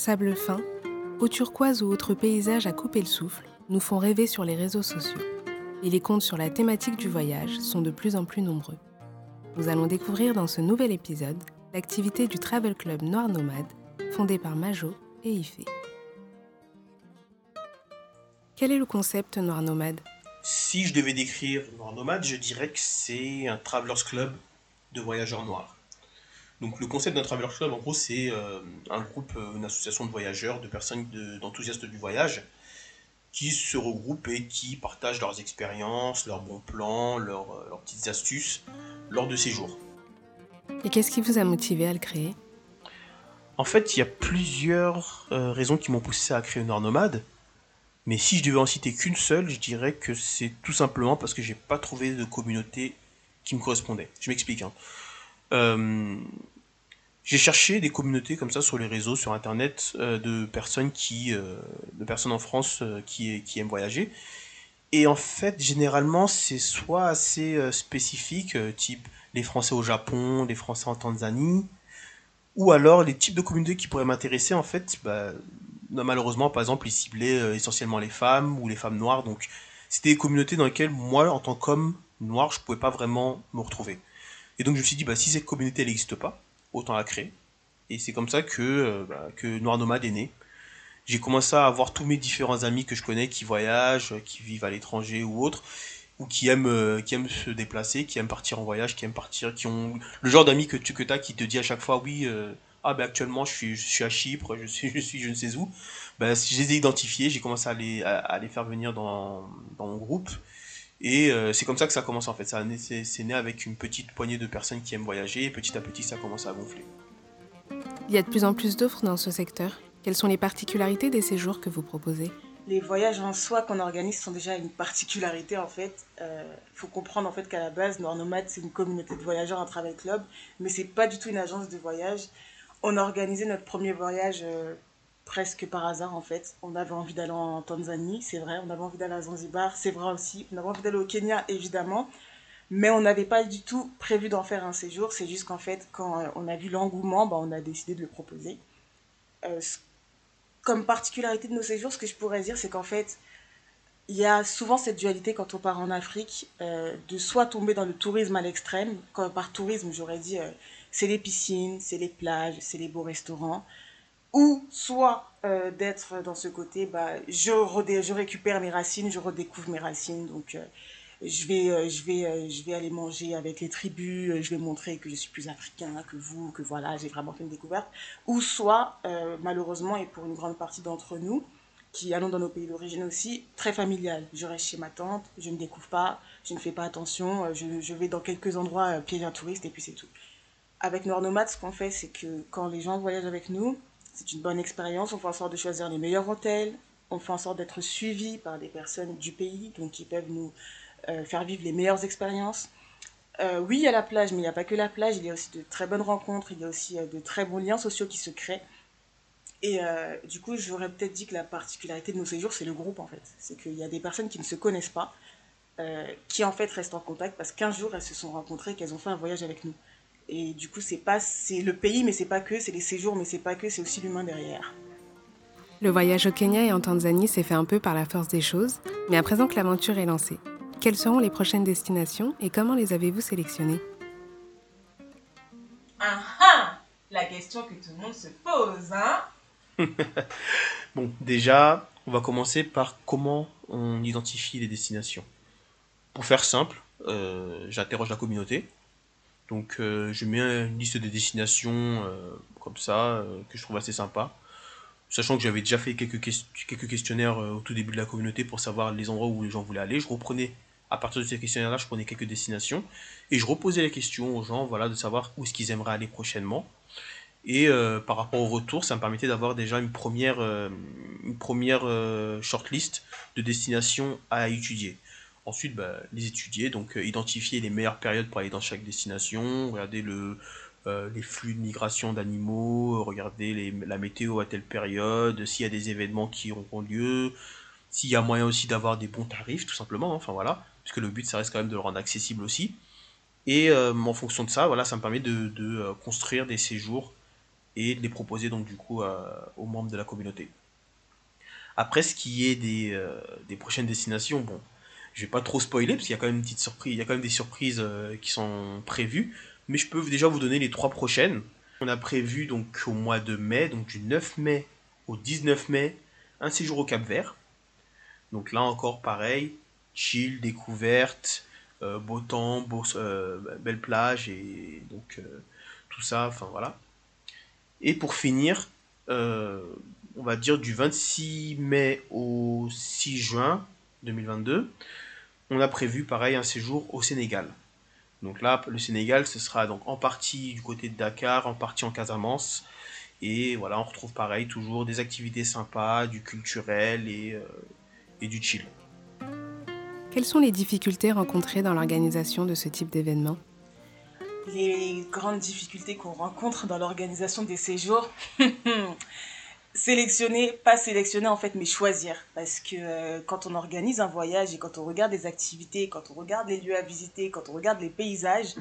sable fin, eau turquoise ou autres paysages à couper le souffle nous font rêver sur les réseaux sociaux. Et les comptes sur la thématique du voyage sont de plus en plus nombreux. Nous allons découvrir dans ce nouvel épisode l'activité du Travel Club Noir Nomade, fondé par Majo et Ifé. Quel est le concept Noir Nomade? Si je devais décrire Noir Nomade, je dirais que c'est un travelers club de voyageurs noirs. Donc le concept d'un traveler club, en gros, c'est euh, un groupe, euh, une association de voyageurs, de personnes d'enthousiastes du voyage, qui se regroupent et qui partagent leurs expériences, leurs bons plans, leurs, euh, leurs petites astuces lors de ces jours. Et qu'est-ce qui vous a motivé à le créer? En fait, il y a plusieurs raisons qui m'ont poussé à créer Noir Nomade. Mais si je devais en citer qu'une seule, je dirais que c'est tout simplement parce que j'ai pas trouvé de communauté qui me correspondait. Je m'explique. Hein. Euh, j'ai cherché des communautés comme ça sur les réseaux, sur internet, euh, de personnes qui, euh, de personnes en France qui, aiment voyager. Et en fait, généralement, c'est soit assez spécifique, type les Français au Japon, les Français en Tanzanie, ou alors les types de communautés qui pourraient m'intéresser, en fait, bah, malheureusement, par exemple, ils ciblaient essentiellement les femmes ou les femmes noires. Donc, c'était des communautés dans lesquelles moi, en tant qu'homme noir, je pouvais pas vraiment me retrouver. Et donc je me suis dit, bah, si cette communauté n'existe pas, autant la créer. Et c'est comme ça que, euh, bah, que Noir Nomade est né. J'ai commencé à avoir tous mes différents amis que je connais qui voyagent, qui vivent à l'étranger ou autre, ou qui aiment, euh, qui aiment se déplacer, qui aiment partir en voyage, qui aiment partir, qui ont le genre d'amis que tu que as qui te dit à chaque fois, oui, euh, ah ben actuellement je suis, je suis à Chypre, je suis, je suis je ne sais où. Ben, je les ai identifiés, j'ai commencé à les, à, les faire venir dans, dans mon groupe. Et euh, c'est comme ça que ça commence en fait. Ça, c'est, né avec une petite poignée de personnes qui aiment voyager et petit à petit ça commence à gonfler. Il y a de plus en plus d'offres dans ce secteur. Quelles sont les particularités des séjours que vous proposez? Les voyages en soi qu'on organise sont déjà une particularité en fait. Il euh, faut comprendre en fait qu'à la base, Noir Nomade c'est une communauté de voyageurs, un travail club, mais c'est pas du tout une agence de voyage. On a organisé notre premier voyage euh, presque par hasard en fait. On avait envie d'aller en Tanzanie, c'est vrai. On avait envie d'aller à Zanzibar, c'est vrai aussi. On avait envie d'aller au Kenya, évidemment. Mais on n'avait pas du tout prévu d'en faire un séjour. C'est juste qu'en fait, quand euh, on a vu l'engouement, bah, on a décidé de le proposer. Euh, comme particularité de nos séjours, ce que je pourrais dire, c'est qu'en fait, il y a souvent cette dualité quand on part en Afrique, euh, de soit tomber dans le tourisme à l'extrême. Par tourisme, j'aurais dit, c'est les piscines, c'est les plages, c'est les beaux restaurants ou soit euh, d'être dans ce côté, bah, je, récupère mes racines, je redécouvre mes racines, donc euh, je, vais, euh, je, vais, je vais aller manger avec les tribus, je vais montrer que je suis plus africain que vous, que voilà, j'ai vraiment fait une découverte, ou soit, malheureusement, et pour une grande partie d'entre nous, qui allons dans nos pays d'origine aussi, très familial. Je reste chez ma tante, je ne découvre pas, je ne fais pas attention, je, vais dans quelques endroits pieds un touriste et puis c'est tout. Avec Noir Nomade, ce qu'on fait, c'est que quand les gens voyagent avec nous, c'est une bonne expérience. On fait en sorte de choisir les meilleurs hôtels. On fait en sorte d'être suivi par des personnes du pays, donc qui peuvent nous euh, faire vivre les meilleures expériences. Euh, oui, il y a la plage, mais il n'y a pas que la plage. Il y a aussi de très bonnes rencontres. Il y a aussi euh, de très bons liens sociaux qui se créent. Et du coup, j'aurais peut-être dit que la particularité de nos séjours, c'est le groupe en fait. C'est qu'il y a des personnes qui ne se connaissent pas, qui en fait restent en contact parce qu'un jour elles se sont rencontrées, qu'elles ont fait un voyage avec nous. Et du coup, c'est pas c'est le pays, mais c'est pas que, c'est les séjours, mais c'est pas que, c'est aussi l'humain derrière. Le voyage au Kenya et en Tanzanie s'est fait un peu par la force des choses, mais à présent que l'aventure est lancée, quelles seront les prochaines destinations et comment les avez-vous sélectionnées? Ah ah La question que tout le monde se pose, hein? Bon, déjà, on va commencer par comment on identifie les destinations. Pour faire simple, euh, j'interroge la communauté, donc euh, je mets une liste de destinations euh, comme ça, euh, que je trouve assez sympa. Sachant que j'avais déjà fait quelques, questionnaires au tout début de la communauté pour savoir les endroits où les gens voulaient aller. Je reprenais, à partir de ces questionnaires-là, je prenais quelques destinations. Et je reposais les questions aux gens, voilà, de savoir où est-ce qu'ils aimeraient aller prochainement. Et par rapport au retour, ça me permettait d'avoir déjà une première, une première shortlist de destinations à étudier. Ensuite, bah, les étudier, donc euh, identifier les meilleures périodes pour aller dans chaque destination, regarder le, euh, les flux de migration d'animaux, regarder les, la météo à telle période, s'il y a des événements qui auront lieu, s'il y a moyen aussi d'avoir des bons tarifs, tout simplement, hein, enfin voilà, puisque le but ça reste quand même de le rendre accessible aussi. Et euh, en fonction de ça, voilà, ça me permet de, construire des séjours et de les proposer donc du coup aux membres de la communauté. Après, ce qui est des, des prochaines destinations, bon, je vais pas trop spoiler parce qu'il y a quand même une petite surprise, il y a quand même des surprises qui sont prévues, mais je peux déjà vous donner les trois prochaines. On a prévu donc au mois de mai, donc du 9 mai au 19 mai, un séjour au Cap Vert. Donc là encore pareil, chill, découverte, euh, beau temps, euh, belle plage et donc euh, tout ça, enfin voilà. Et pour finir, on va dire du 26 mai au 6 juin 2022, on a prévu pareil un séjour au Sénégal. Donc là, le Sénégal, ce sera donc en partie du côté de Dakar, en partie en Casamance. Et voilà, on retrouve pareil, toujours des activités sympas, du culturel et, et du chill. Quelles sont les difficultés rencontrées dans l'organisation de ce type d'événement? Les grandes difficultés qu'on rencontre dans l'organisation des séjours, sélectionner, pas sélectionner en fait, mais choisir. Parce que euh, quand on organise un voyage et quand on regarde les activités, quand on regarde les lieux à visiter, quand on regarde les paysages,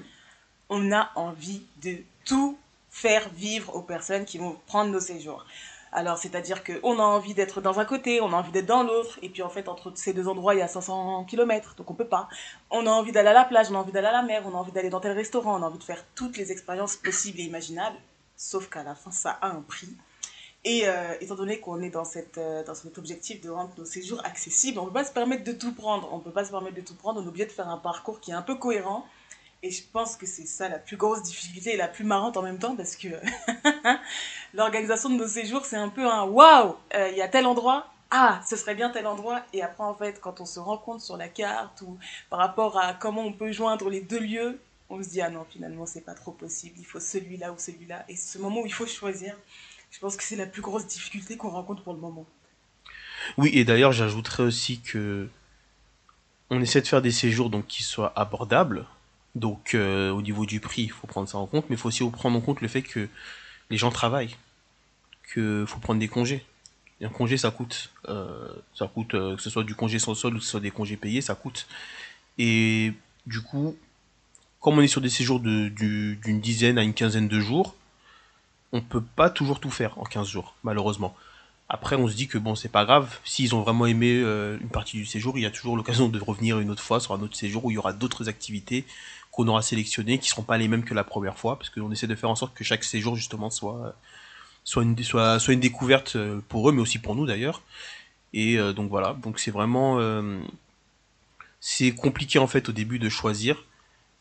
on a envie de tout faire vivre aux personnes qui vont prendre nos séjours. Alors, c'est-à-dire qu'on a envie d'être dans un côté, on a envie d'être dans l'autre, et puis en fait, entre ces deux endroits, il y a 500 km, donc on peut pas. On a envie d'aller à la plage, on a envie d'aller à la mer, on a envie d'aller dans tel restaurant, on a envie de faire toutes les expériences possibles et imaginables, sauf qu'à la fin, ça a un prix. Et euh, étant donné qu'on est dans, cette, euh, dans cet objectif de rendre nos séjours accessibles, on ne peut pas se permettre de tout prendre. On ne peut pas se permettre de tout prendre, on est obligé de faire un parcours qui est un peu cohérent et je pense que c'est ça la plus grosse difficulté et la plus marrante en même temps parce que l'organisation de nos séjours, c'est un peu un waouh, euh, il y a tel endroit, ah, ce serait bien tel endroit. Et après, en fait, quand on se rend compte sur la carte ou par rapport à comment on peut joindre les deux lieux, on se dit, ah non, finalement, c'est pas trop possible, il faut celui-là ou celui-là. Et ce moment où il faut choisir, je pense que c'est la plus grosse difficulté qu'on rencontre pour le moment. Oui, et d'ailleurs, j'ajouterais aussi que on essaie de faire des séjours donc qui soient abordables donc euh, au niveau du prix, il faut prendre ça en compte, mais il faut aussi prendre en compte le fait que les gens travaillent, qu'il faut prendre des congés. Un congé, ça coûte. Euh, ça coûte, euh, que ce soit du congé sans solde ou que ce soit des congés payés, ça coûte. Et du coup, comme on est sur des séjours d'une dizaine à une quinzaine de jours, on peut pas toujours tout faire en 15 jours, malheureusement. Après, on se dit que bon, c'est pas grave. S'ils ont vraiment aimé une partie du séjour, il y a toujours l'occasion de revenir une autre fois sur un autre séjour où il y aura d'autres activités qu'on aura sélectionnés, qui seront pas les mêmes que la première fois, parce qu'on essaie de faire en sorte que chaque séjour justement soit une découverte euh, pour eux, mais aussi pour nous d'ailleurs. Et euh, donc voilà, donc c'est vraiment euh, c'est compliqué en fait au début de choisir,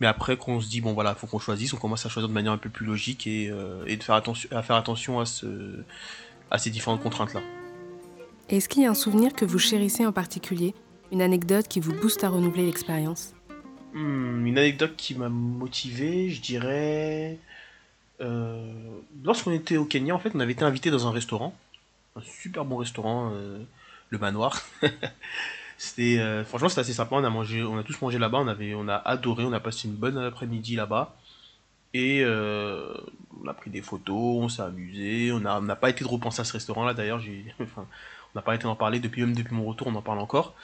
mais après quand on se dit bon voilà, faut qu'on choisisse, on commence à choisir de manière un peu plus logique et, et de faire attention à faire attention à ce à ces différentes contraintes là. Est-ce qu'il y a un souvenir que vous chérissez en particulier, une anecdote qui vous booste à renouveler l'expérience? Hmm, une anecdote qui m'a motivé, je dirais. Euh, lorsqu'on était au Kenya, en fait, on avait été invité dans un restaurant, un super bon restaurant, euh, le Manoir. c'était, euh, franchement, c'était assez sympa. On a mangé, on a tous mangé là-bas. On avait, on a adoré. On a passé une bonne après-midi là-bas. Et on a pris des photos, on s'est amusé. On n'a pas été de repenser à ce restaurant-là. D'ailleurs, j'ai, on n'a pas été d'en parler depuis même depuis mon retour. On en parle encore.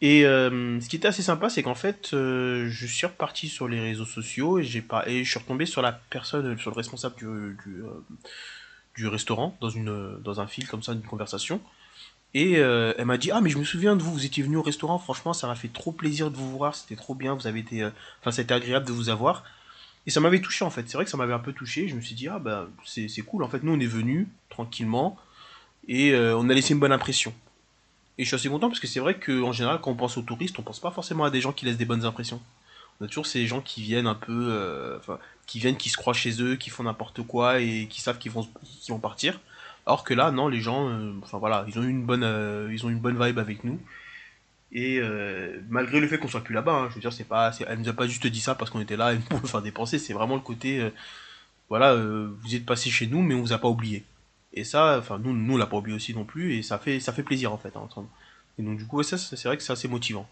Et euh, ce qui était assez sympa, c'est qu'en fait, euh, je suis reparti sur les réseaux sociaux et, j'ai pas, et je suis retombé sur la personne, sur le responsable du, du, euh, restaurant, dans, une, dans un fil comme ça, une conversation. Et elle m'a dit Ah, mais je me souviens de vous, vous étiez venu au restaurant, franchement, ça m'a fait trop plaisir de vous voir, c'était trop bien, vous avez été. Enfin, ça a été agréable de vous avoir. Et ça m'avait touché en fait, c'est vrai que ça m'avait un peu touché. Je me suis dit Ah, bah, c'est cool, en fait, nous on est venus tranquillement et on a laissé une bonne impression. Et je suis assez content parce que c'est vrai qu'en général, quand on pense aux touristes, on pense pas forcément à des gens qui laissent des bonnes impressions. On a toujours ces gens qui viennent un peu, euh, enfin, qui viennent, qui se croient chez eux, qui font n'importe quoi et qui savent qu'ils vont, vont partir. Alors que là, non, les gens, euh, enfin voilà, ils ont une bonne, euh, ils ont une bonne vibe avec nous. Et malgré le fait qu'on soit plus là-bas, hein, je veux dire, c'est pas, elle nous a pas juste dit ça parce qu'on était là et pour nous faire dépenser. C'est vraiment le côté, voilà, vous êtes passé chez nous, mais on vous a pas oublié. Et ça, enfin, nous, nous, on l'a pas oublié aussi non plus, et ça fait, ça fait plaisir en fait à entendre. Et donc, du coup, ça, c'est vrai que c'est assez motivant.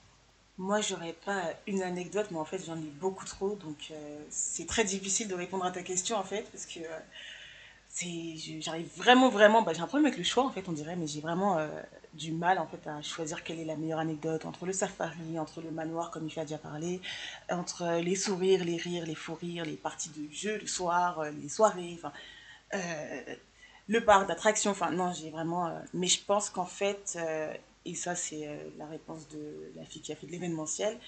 Moi, j'aurais pas une anecdote, mais en fait, j'en ai beaucoup trop, donc euh, c'est très difficile de répondre à ta question en fait, parce que euh, j'arrive vraiment, vraiment, bah, j'ai un problème avec le choix en fait, on dirait, mais j'ai vraiment euh, du mal en fait à choisir quelle est la meilleure anecdote entre le safari, entre le manoir comme il a déjà parlé, entre les sourires, les rires, les faux rires, les parties de jeu le soir, les soirées, enfin le parc d'attractions. Enfin, non, j'ai vraiment. mais je pense qu'en fait, et ça, c'est la réponse de la fille qui a fait de l'événementiel.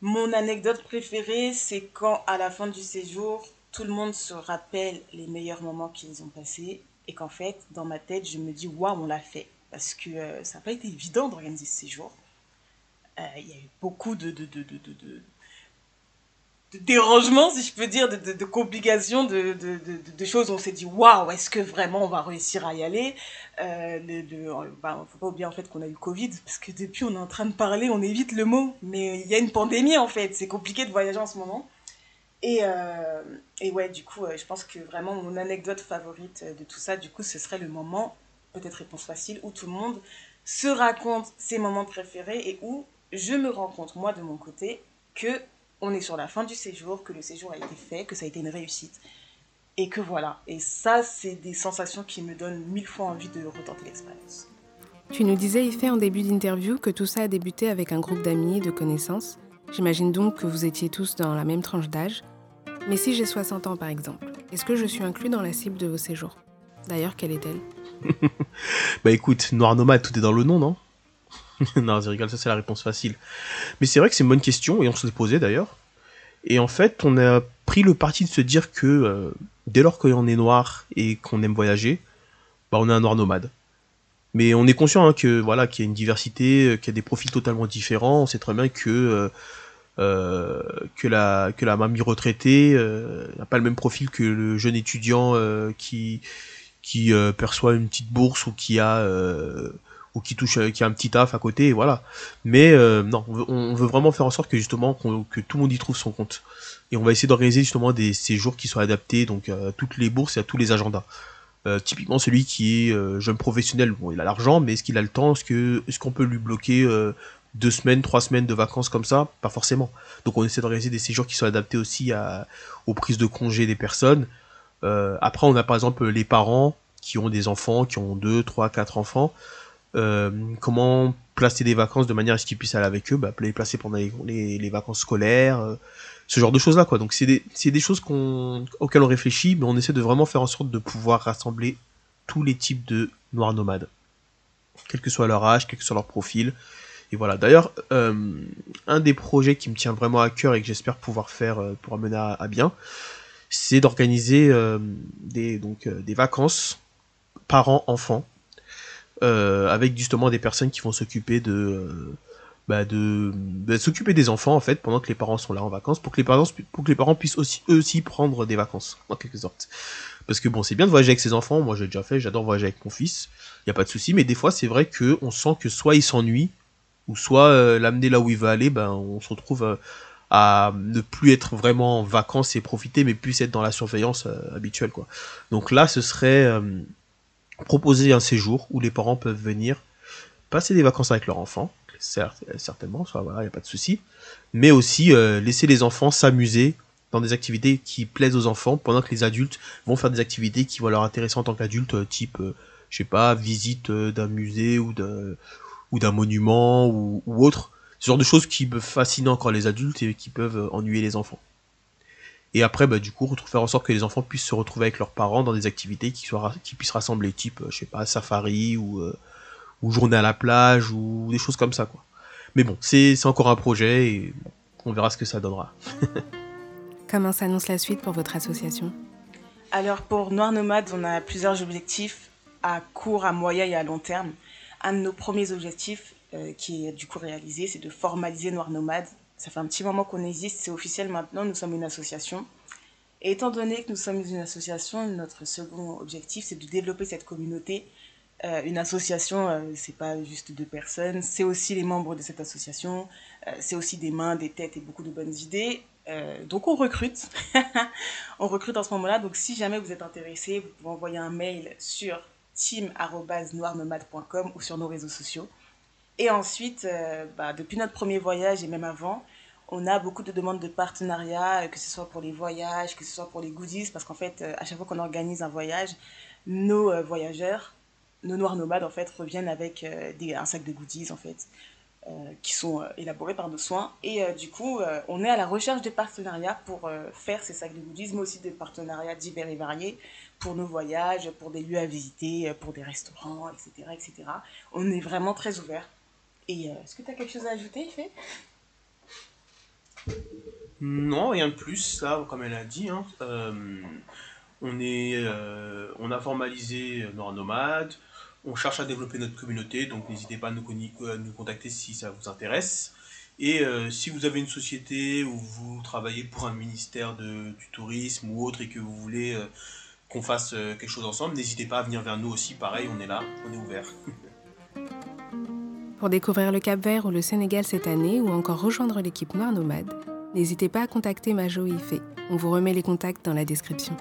Mon anecdote préférée, c'est quand, à la fin du séjour, tout le monde se rappelle les meilleurs moments qu'ils ont passés et qu'en fait, dans ma tête, je me dis waouh, on l'a fait. Parce que ça n'a pas été évident d'organiser ce séjour. Il y a eu beaucoup de, de, de, de de dérangement, si je peux dire, de, complications, de, choses on s'est dit waouh, est-ce que vraiment on va réussir à y aller? Euh, ne bah, faut pas oublier en fait qu'on a eu Covid, parce que depuis on est en train de parler, on évite le mot, mais il y a une pandémie en fait, c'est compliqué de voyager en ce moment. Et, euh, et ouais, du coup, euh, je pense que vraiment mon anecdote favorite de tout ça, du coup, ce serait le moment, peut-être réponse facile, où tout le monde se raconte ses moments préférés et où je me rends compte, moi de mon côté, que on est sur la fin du séjour, que le séjour a été fait, que ça a été une réussite. Et que voilà. Et ça, c'est des sensations qui me donnent mille fois envie de retenter l'expérience. Tu nous disais, Ifé, en début d'interview, que tout ça a débuté avec un groupe d'amis et de connaissances. J'imagine donc que vous étiez tous dans la même tranche d'âge. Mais si j'ai 60 ans, par exemple, est-ce que je suis inclus dans la cible de vos séjours? D'ailleurs, quelle est-elle? Bah écoute, Noir Nomade, tout est dans le nom, non? Non, je rigole, ça c'est la réponse facile. Mais c'est vrai que c'est une bonne question, et on se l'est d'ailleurs. Et en fait, on a pris le parti de se dire que euh, dès lors qu'on est noir et qu'on aime voyager, bah on est un noir nomade. Mais on est conscient hein, que voilà qu'il y a une diversité, euh, qu'il y a des profils totalement différents. On sait très bien que euh, que la que la mamie retraitée n'a pas le même profil que le jeune étudiant qui qui perçoit une petite bourse ou qui a ou qui touche qui a un petit taf à côté voilà. Mais euh, non on veut, vraiment faire en sorte que justement que tout le monde y trouve son compte. Et on va essayer d'organiser justement des séjours qui soient adaptés donc à toutes les bourses et à tous les agendas. Euh, typiquement celui qui est euh, jeune professionnel bon il a l'argent mais est-ce qu'il a le temps? Est-ce que est-ce qu'on peut lui bloquer deux semaines trois semaines de vacances comme ça pas forcément. Donc on essaie d'organiser des séjours qui soient adaptés aussi aux prises de congés des personnes. Après on a par exemple les parents qui ont des enfants qui ont deux trois quatre enfants. Euh, comment placer des vacances de manière à ce qu'ils puissent aller avec eux, bah, les placer pendant les, vacances scolaires, euh, ce genre de choses là quoi. Donc c'est des, choses auxquelles on réfléchit, mais on essaie de vraiment faire en sorte de pouvoir rassembler tous les types de noirs nomades, quel que soit leur âge, quel que soit leur profil. Et voilà. D'ailleurs, euh, un des projets qui me tient vraiment à cœur et que j'espère pouvoir faire pour amener à, bien, c'est d'organiser des donc des vacances parents-enfants euh, avec justement des personnes qui vont s'occuper euh, bah de, s'occuper des enfants en fait pendant que les parents sont là en vacances pour que les parents pour que les parents puissent aussi eux aussi prendre des vacances en quelque sorte. Parce que bon c'est bien de voyager avec ses enfants. Moi j'ai déjà fait. J'adore voyager avec mon fils. Il y a pas de souci. Mais des fois c'est vrai que on sent que soit il s'ennuie ou soit euh, l'amener là où il va aller ben on se retrouve à ne plus être vraiment en vacances et profiter mais plus être dans la surveillance habituelle quoi. Donc là ce serait proposer un séjour où les parents peuvent venir passer des vacances avec leurs enfants, certes, certainement, ça voilà, y a pas de souci, mais aussi euh, laisser les enfants s'amuser dans des activités qui plaisent aux enfants pendant que les adultes vont faire des activités qui vont leur intéresser en tant qu'adultes, euh, type, euh, je sais pas, visite d'un musée ou ou d'un monument ou, ou autre, ce genre de choses qui peuvent fasciner encore les adultes et qui peuvent ennuyer les enfants. Et après, bah, du coup, faire en sorte que les enfants puissent se retrouver avec leurs parents dans des activités qui, soient, qui puissent rassembler, type, euh, je sais pas, safari ou, euh, ou journée à la plage ou des choses comme ça, quoi. Mais bon, c'est encore un projet et on verra ce que ça donnera. Comment s'annonce la suite pour votre association? Alors, pour Noir Nomade, on a plusieurs objectifs à court, à moyen et à long terme. Un de nos premiers objectifs, euh, qui est du coup réalisé, c'est de formaliser Noir Nomade ça fait un petit moment qu'on existe, c'est officiel maintenant, nous sommes une association. Et étant donné que nous sommes une association, notre second objectif, c'est de développer cette communauté. Euh, une association, euh, c'est pas juste deux personnes, c'est aussi les membres de cette association, euh, c'est aussi des mains, des têtes et beaucoup de bonnes idées. donc on recrute, on recrute en ce moment-là. Donc si jamais vous êtes intéressé, vous pouvez envoyer un mail sur team@noirnomade.com ou sur nos réseaux sociaux. Et ensuite, euh, bah, depuis notre premier voyage et même avant, on a beaucoup de demandes de partenariat, euh, que ce soit pour les voyages, que ce soit pour les goodies, parce qu'en fait, euh, à chaque fois qu'on organise un voyage, nos voyageurs, nos noirs nomades, en fait, reviennent avec des, un sac de goodies, en fait. Qui sont élaborés par nos soins. Et du coup, on est à la recherche de partenariats pour faire ces sacs de goodies, mais aussi des partenariats divers et variés pour nos voyages, pour des lieux à visiter, pour des restaurants, etc. etc. On est vraiment très ouvert. Et est-ce que tu as quelque chose à ajouter, Fait Non, rien de plus. Ça, comme elle a dit, hein, on, est, euh, on a formalisé nos nomades, on cherche à développer notre communauté, donc n'hésitez pas à nous, nous, contacter si ça vous intéresse. Et euh, si vous avez une société ou vous travaillez pour un ministère de, du tourisme ou autre et que vous voulez euh, qu'on fasse quelque chose ensemble, n'hésitez pas à venir vers nous aussi, pareil, on est là, on est ouvert. pour découvrir le Cap Vert ou le Sénégal cette année ou encore rejoindre l'équipe Noir Nomade, n'hésitez pas à contacter Majo Ife. On vous remet les contacts dans la description.